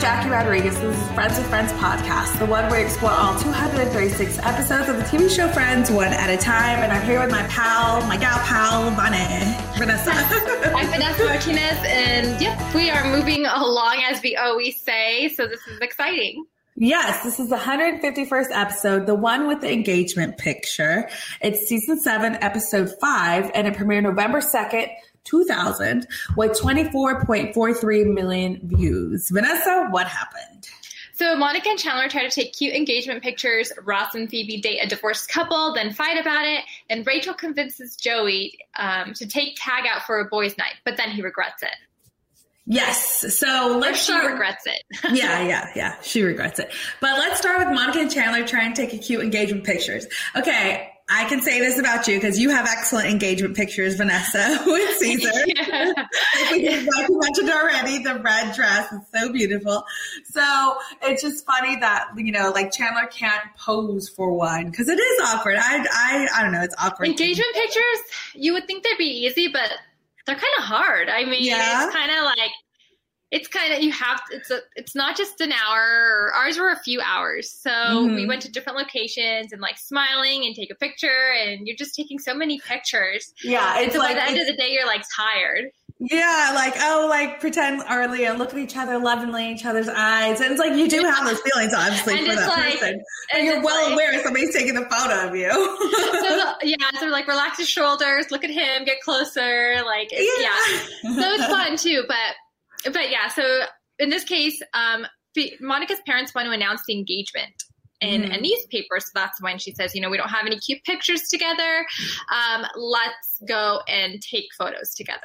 Jackie Rodriguez. This is Friends with Friends podcast, the one where we explore all 236 episodes of the TV show Friends one at a time. And I'm here with my pal, my gal pal, Vanessa. Vanessa. I'm Vanessa Martinez, and yep, we are moving along as we always say. So this is exciting. Yes, this is the 151st episode, the one with the engagement picture. It's season seven, episode five, and it premiered November 2nd, 2000 with 24.43 million views. Vanessa, what happened? So Monica and Chandler try to take cute engagement pictures. Ross and Phoebe date a divorced couple, then fight about it. And Rachel convinces Joey um, to take Tag out for a boys' night, but then he regrets it. Yes. So let's she start. regrets it. yeah, yeah, yeah. She regrets it. But let's start with Monica and Chandler trying to take a cute engagement pictures. Okay. I can say this about you because you have excellent engagement pictures, Vanessa, with Caesar. yeah. like you mentioned already, the red dress is so beautiful. So it's just funny that, you know, like Chandler can't pose for one because it is awkward. I, I, I don't know. It's awkward. Engagement pictures, you would think they'd be easy, but they're kind of hard. I mean, yeah. it's kind of like it's kind of you have it's a it's not just an hour ours were a few hours so mm-hmm. we went to different locations and like smiling and take a picture and you're just taking so many pictures yeah it's so like, by the end of the day you're like tired yeah, like oh, like pretend early and look at each other lovingly each other's eyes, and it's like you do have those feelings, obviously, and for that like, person, and, you're well like, aware somebody's taking a photo of you. so yeah, so like relax your shoulders, look at him, get closer, like yeah. yeah. So it's fun too, but but yeah, so in this case, um, Monica's parents want to announce the engagement in mm. a newspaper. So that's when she says, you know, we don't have any cute pictures together. Um, let's go and take photos together.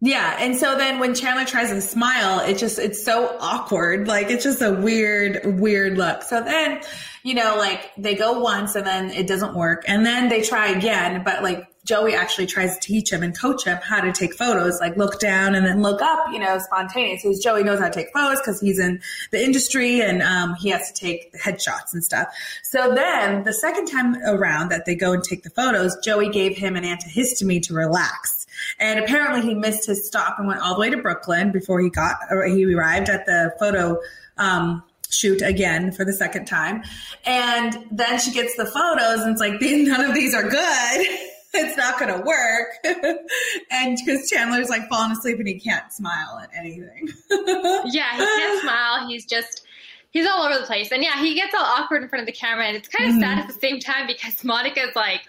Yeah. And so then when Chandler tries to smile, it just, it's so awkward. Like it's just a weird, weird look. So then, you know, like they go once and then it doesn't work. And then they try again, but like Joey actually tries to teach him and coach him how to take photos, like look down and then look up, you know, spontaneous. Because Joey knows how to take photos because he's in the industry and um, he has to take headshots and stuff. So then the second time around that they go and take the photos, Joey gave him an antihistamine to relax. And apparently he missed his stop and went all the way to Brooklyn before he got, or he arrived at the photo, um, shoot again for the second time. And then she gets the photos and it's like, none of these are good. it's not going to work. and because Chandler's like falling asleep and he can't smile at anything. yeah, he can't smile. He's just, he's all over the place. And yeah, he gets all awkward in front of the camera. And it's kind of mm-hmm. sad at the same time because Monica's like,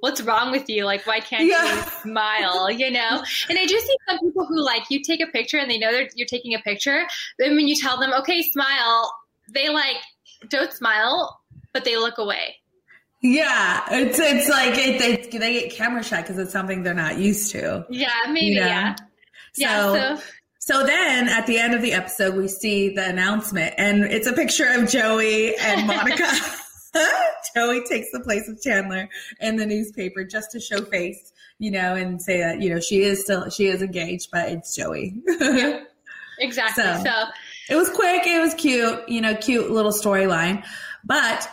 what's wrong with you? Like, why can't yeah. you smile? You know? And I do see some people who like you take a picture and they know that you're taking a picture. Then when you tell them, okay, smile, they like don't smile, but they look away. Yeah, it's it's like it, they they get camera shy because it's something they're not used to. Yeah, maybe. You know? Yeah. So, yeah. So. So then at the end of the episode, we see the announcement, and it's a picture of Joey and Monica. Joey takes the place of Chandler in the newspaper just to show face, you know, and say that, you know, she is still, she is engaged, but it's Joey. yeah, exactly. So, so it was quick. It was cute, you know, cute little storyline. But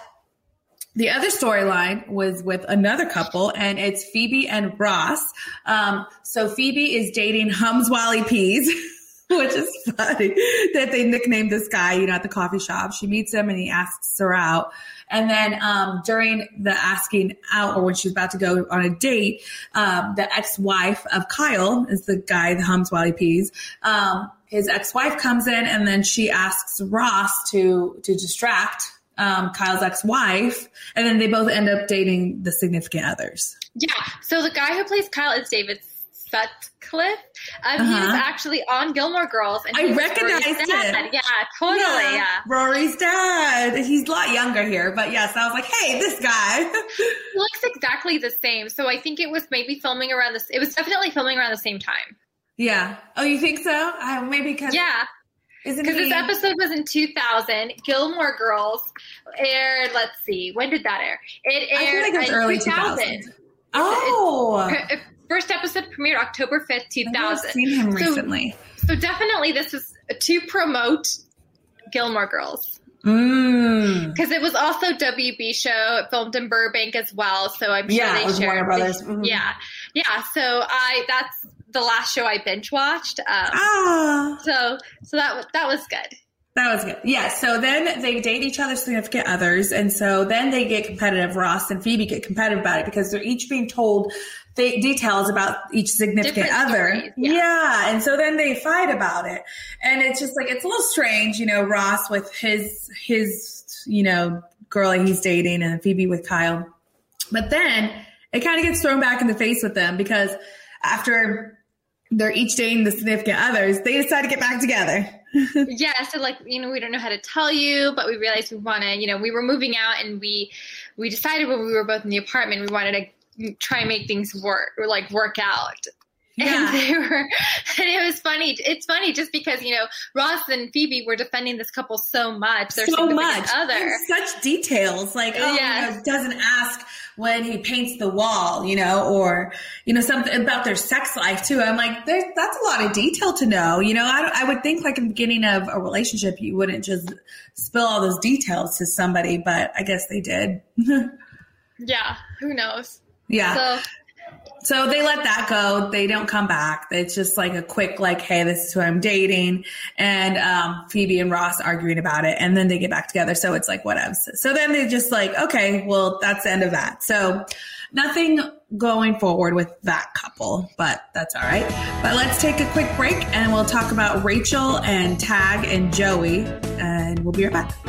the other storyline was with another couple, and it's Phoebe and Ross. Um, so Phoebe is dating Hums While He Pees. which is funny that they nicknamed this guy, you know, at the coffee shop. She meets him and he asks her out. And then um, during the asking out, or when she's about to go on a date, um, the ex-wife of Kyle is the guy that hums Wally he pees. Um, his ex-wife comes in, and then she asks Ross to to distract um, Kyle's ex-wife, and then they both end up dating the significant others. Yeah. So the guy who plays Kyle is David Sutcliffe. Um, uh-huh. He was actually on Gilmore Girls. And I recognized him. Yeah, totally. Yeah. yeah. Rory's dad. He's a lot younger here, but yes, I was like, hey, this guy. he looks exactly the same. So I think it was maybe filming around this. It was definitely filming around the same time. Yeah. Oh, you think so? Uh, maybe because. Yeah. Because this episode was in 2000. Gilmore Girls aired, let's see, when did that air? It aired I feel like it was early 2000. Oh. It, it, first episode premiered October 5th, 2000. I've seen him recently. So, so definitely this is to promote Gilmore Girls. Because mm. it was also WB show. It filmed in Burbank as well, so I'm sure yeah, they shared. Warner Brothers. Mm-hmm. Yeah, yeah. So I that's the last show I binge watched. Um, ah. So so that that was good. That was good. Yeah. So then they date each other's significant others. And so then they get competitive. Ross and Phoebe get competitive about it because they're each being told details about each significant Different other. stories, yeah. yeah. And so then they fight about it. And it's just like, it's a little strange, you know, Ross with his, his, you know, girl that he's dating and Phoebe with Kyle. But then it kind of gets thrown back in the face with them because after they're each dating the significant others, they decide to get back together. yeah so like you know we don't know how to tell you but we realized we want to you know we were moving out and we we decided when we were both in the apartment we wanted to try and make things work or like work out Yeah. and they were and it was funny it's funny just because you know ross and phoebe were defending this couple so much their so much. other And such details. Like, oh, Yes. you know, doesn't ask when he paints the wall, you know, or, you know, something about their sex life too. I'm like, there, that's a lot of detail to know. You know, I, I would think like in the beginning of a relationship, you wouldn't just spill all those details to somebody, but I guess they did. yeah who knows yeah. so So they let that go. They don't come back. It's just like a quick, like, hey, this is who I'm dating. And um, Phoebe and Ross arguing about it. And then they get back together. So it's like, whatever. So then they just like, okay, well, that's the end of that. So nothing going forward with that couple, but that's all right. But let's take a quick break and we'll talk about Rachel and Tag and Joey. And we'll be right back.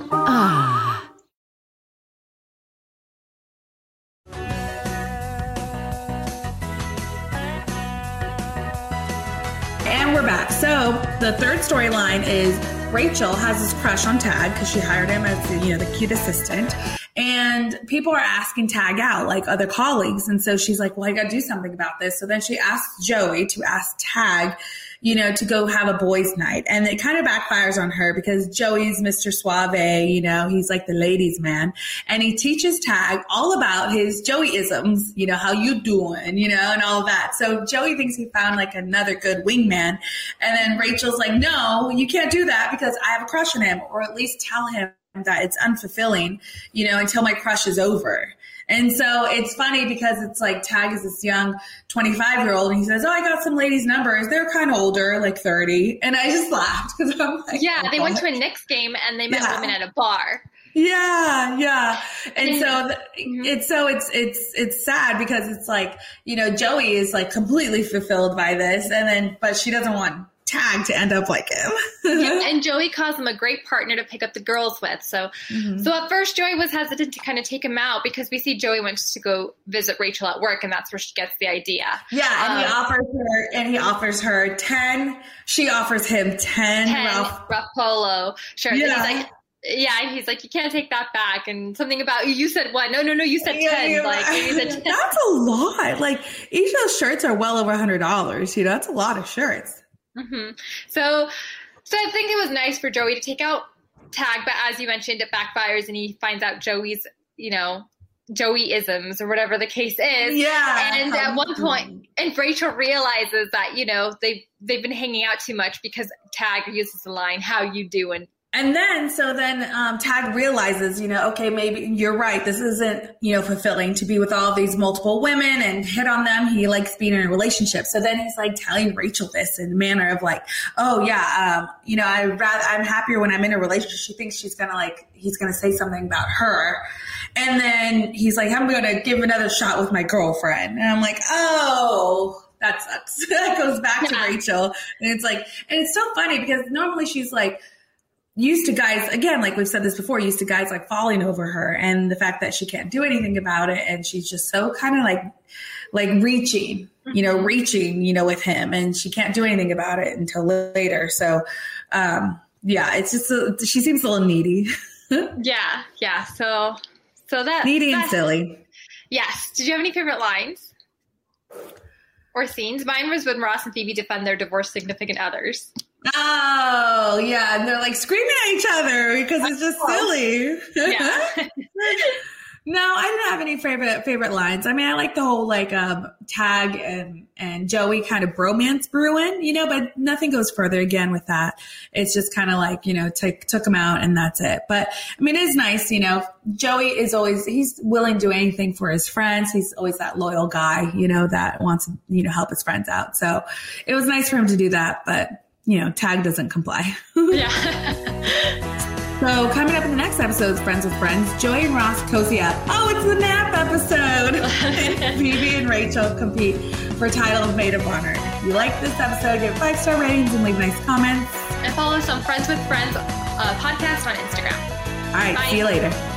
And we're back. So the third storyline is Rachel has this crush on Tag because she hired him as you know the cute assistant, and people are asking Tag out like other colleagues, and so she's like, "Well, I got to do something about this." So then she asks Joey to ask Tag, you know, to go have a boys' night, and it kind of backfires on her because Joey's Mr. Suave, you know, he's like the ladies' man, and he teaches Tag all about his Joey-isms, you know, how you doing, you know, and all that. So Joey thinks he found like another good wingman, and then Rachel's like, "No, you can't do that because I have a crush on him, or at least tell him that it's unfulfilling, you know, until my crush is over." And so it's funny because it's like Tag is this young 25 year old and he says, Oh, I got some ladies' numbers. They're kind of older, like 30. And I just laughed because I'm like, yeah "Oh, they went to a Knicks game and they met Yeah. women at a bar Yeah, yeah. And so th- Mhm. it's so it's it's it's sad because it's like, you know, Joey is like completely fulfilled by this and then but she doesn't want Tag to end up like him. Yeah, and Joey calls him a great partner to pick up the girls with. So, Mm-hmm. so at first Joey was hesitant to kind of take him out because we see Joey wants to go visit Rachel at work, and that's where she gets the idea. Yeah, and he Um, offers her and he offers her 10. She offers him 10, Ten Ralph. rough polo shirt. And Yeah. he's like, yeah, and he's like, you can't take that back. And something about you said what? No, no, no, you said Yeah, ten. you're like said ten. That's a lot. Like each of those shirts are well over a hundred dollars. You know, that's a lot of shirts. hmm So, so I think it was nice for Joey to take out Tag, but as you mentioned, it backfires, and he finds out Joey's, you know, Joey isms or whatever the case is. Yeah. And at one point, and Rachel realizes that you know they they've been hanging out too much because Tag uses the line "How you doing?" And then, so then um, Tag realizes, you know, okay, maybe you're right. This isn't, you know, fulfilling to be with all these multiple women and hit on them. He likes being in a relationship. So then he's like telling Rachel this in a manner of like, oh yeah, um, you know, I rather I'm happier when I'm in a relationship. She thinks she's gonna like he's gonna say something about her, and then he's like, I'm gonna give another shot with my girlfriend, and I'm like, oh. That sucks. that goes back to Rachel. And it's like, and it's so funny because normally she's like, used to guys again like we've said this before used to guys like falling over her and the fact that she can't do anything about it and she's just so kind of like like reaching you know reaching you know with him and she can't do anything about it until later so um yeah it's just a, she seems a little needy Yeah, yeah. So, so that needy and silly Yes. Did you have any favorite lines? Or scenes. Mine was when Ross and Phoebe defend their divorced significant others. Oh, yeah. And they're like screaming at each other because it's just silly. Yeah. no, I didn't have any favorite favorite lines. I mean, I like the whole like um tag and and Joey kind of bromance brewing, you know, but nothing goes further again with that. It's just kind of like, you know, took took him out and that's it. But I mean, it is nice, you know. Joey is always he's willing to do anything for his friends. He's always that loyal guy, you know, that wants to, you know, help his friends out. So it was nice for him to do that, but you know, tag doesn't comply. yeah. So coming up in the next episode of Friends with Friends, Joey and Ross cozy up. Oh, it's the nap episode. Phoebe and Rachel compete for title of Maid of Honor. If you like this episode, give five star ratings and leave nice comments. And follow us on Friends with Friends uh, podcast on Instagram. All right, Bye. see you later.